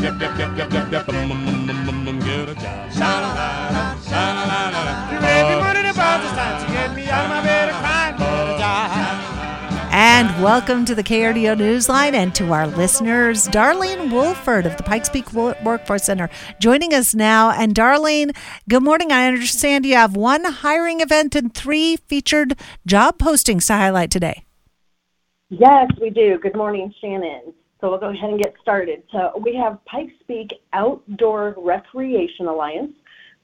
get get and for a job. And welcome to the KRDO Newsline and to our listeners, Darlene Wolford of the Pikes Peak Workforce Center joining us now. And Darlene, good morning. I understand you have one hiring event and three featured job postings to highlight today. Yes, we do. Good morning, Shannon. So we'll go ahead and get started. So we have Pikes Peak Outdoor Recreation Alliance.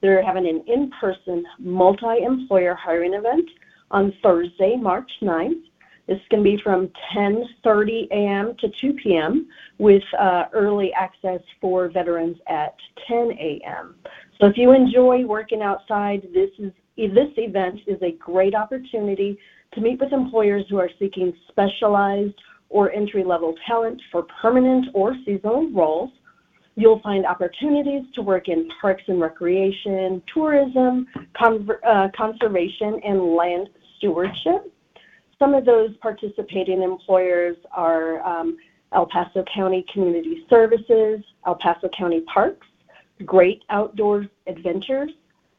They're having an in-person multi-employer hiring event on Thursday, March 9th. This can be from 10:30 a.m. to 2 p.m. with uh, early access for veterans at 10 a.m. So if you enjoy working outside, this is this event is a great opportunity to meet with employers who are seeking specialized or entry-level talent for permanent or seasonal roles. You'll find opportunities to work in parks and recreation, tourism, conver- uh, conservation, and land stewardship. Some of those participating employers are um, El Paso County Community Services, El Paso County Parks, Great Outdoors Adventures,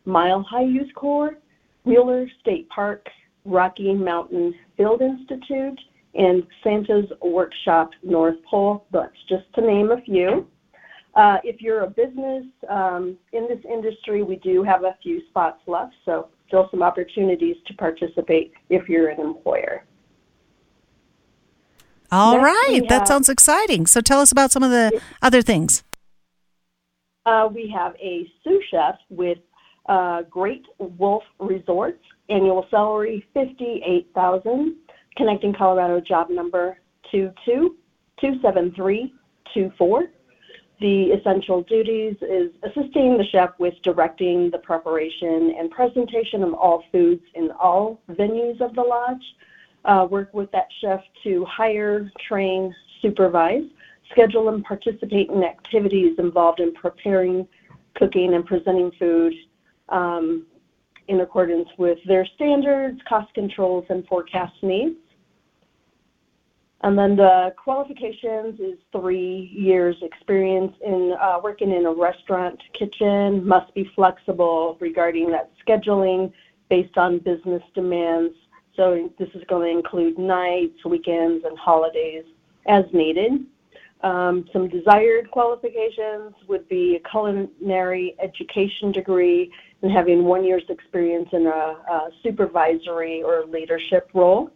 Mile High Youth Corps, Mueller State Park, Rocky Mountain Field Institute, and Santa's Workshop North Pole. That's just to name a few. Uh, if you're a business um, in this industry, we do have a few spots left, so still some opportunities to participate if you're an employer. All Next right, we that have- sounds exciting. So tell us about some of the other things. Uh, we have a sous chef with uh, Great Wolf Resorts, annual salary fifty-eight thousand, connecting Colorado job number two two two seven three two four. The essential duties is assisting the chef with directing the preparation and presentation of all foods in all venues of the lodge. Uh, work with that chef to hire, train, supervise, schedule and participate in activities involved in preparing, cooking, and presenting food um, in accordance with their standards, cost controls, and forecast needs. And then the qualifications is three years experience in uh, working in a restaurant kitchen, must be flexible regarding that scheduling based on business demands. So this is going to include nights, weekends, and holidays as needed. Um, some desired qualifications would be a culinary education degree and having one year's experience in a, a supervisory or leadership role.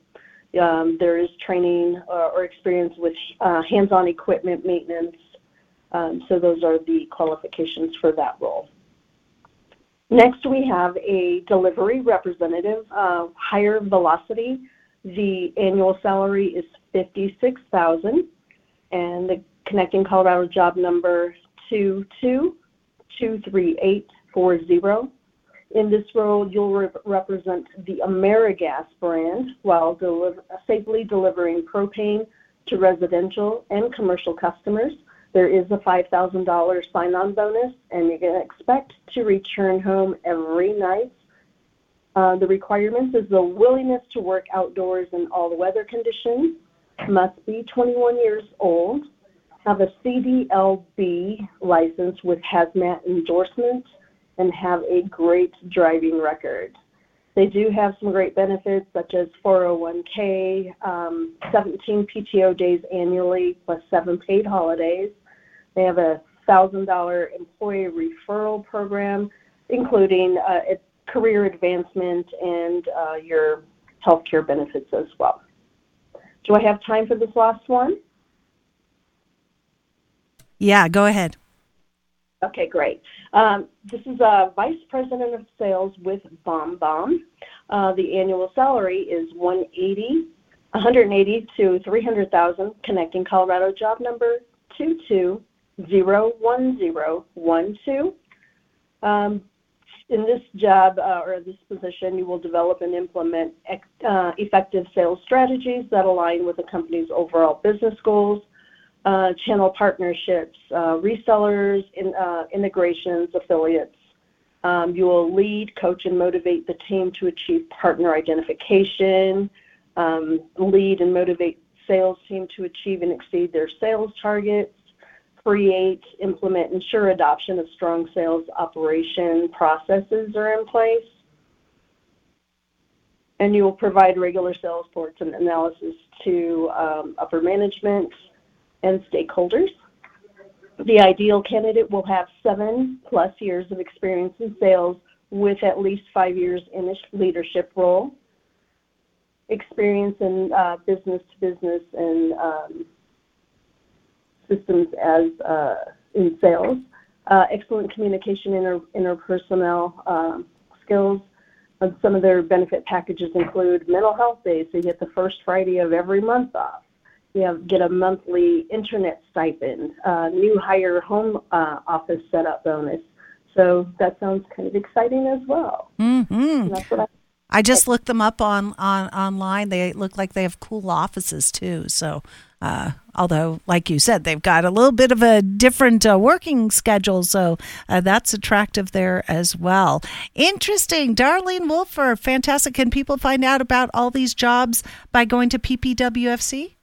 Um, there is training uh, or experience with uh, hands-on equipment maintenance. Um, so those are the qualifications for that role. Next, we have a delivery representative, uh, Hire Velocity. The annual salary is 56000 and the Connecting Colorado job number 22238840. In this role, you'll re- represent the AmeriGas brand while deliver, safely delivering propane to residential and commercial customers. There is a $5,000 sign-on bonus, and you can expect to return home every night. Uh, the requirements is the willingness to work outdoors in all the weather conditions, must be 21 years old, have a CDLB license with hazmat endorsement, and have a great driving record. They do have some great benefits such as 401k, um, 17 PTO days annually, plus seven paid holidays. They have a $1,000 employee referral program, including uh, career advancement and uh, your healthcare benefits as well. Do I have time for this last one? Yeah, go ahead. Okay, great. Um, this is a vice president of sales with BombBomb. Uh, the annual salary is 180, 180 to 300,000. Connecting Colorado job number 22101012. Um, in this job uh, or this position, you will develop and implement uh, effective sales strategies that align with the company's overall business goals uh, channel partnerships, uh, resellers, in, uh, integrations, affiliates. Um, you will lead, coach, and motivate the team to achieve partner identification, um, lead and motivate sales team to achieve and exceed their sales targets, create, implement, ensure adoption of strong sales operation processes are in place. And you will provide regular sales reports and analysis to um, upper management and stakeholders. The ideal candidate will have seven plus years of experience in sales with at least five years in a leadership role, experience in uh, business to business and um, systems as uh, in sales, uh, excellent communication inter- interpersonal um, skills. And some of their benefit packages include mental health days, so you get the first Friday of every month off. You have, get a monthly internet stipend, uh, new hire home uh, office setup bonus. So that sounds kind of exciting as well. Mm-hmm. That's what I I just looked them up on, on online. They look like they have cool offices too. So, uh, although, like you said, they've got a little bit of a different uh, working schedule, so uh, that's attractive there as well. Interesting, Darlene Wolford, fantastic. Can people find out about all these jobs by going to PPWFC?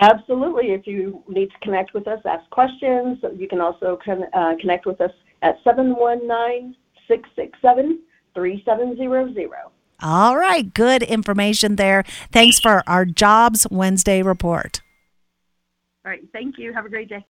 Absolutely. If you need to connect with us, ask questions. You can also con- uh, connect with us at 719 667 3700. All right, good information there. Thanks for our Jobs Wednesday report. All right. Thank you. Have a great day.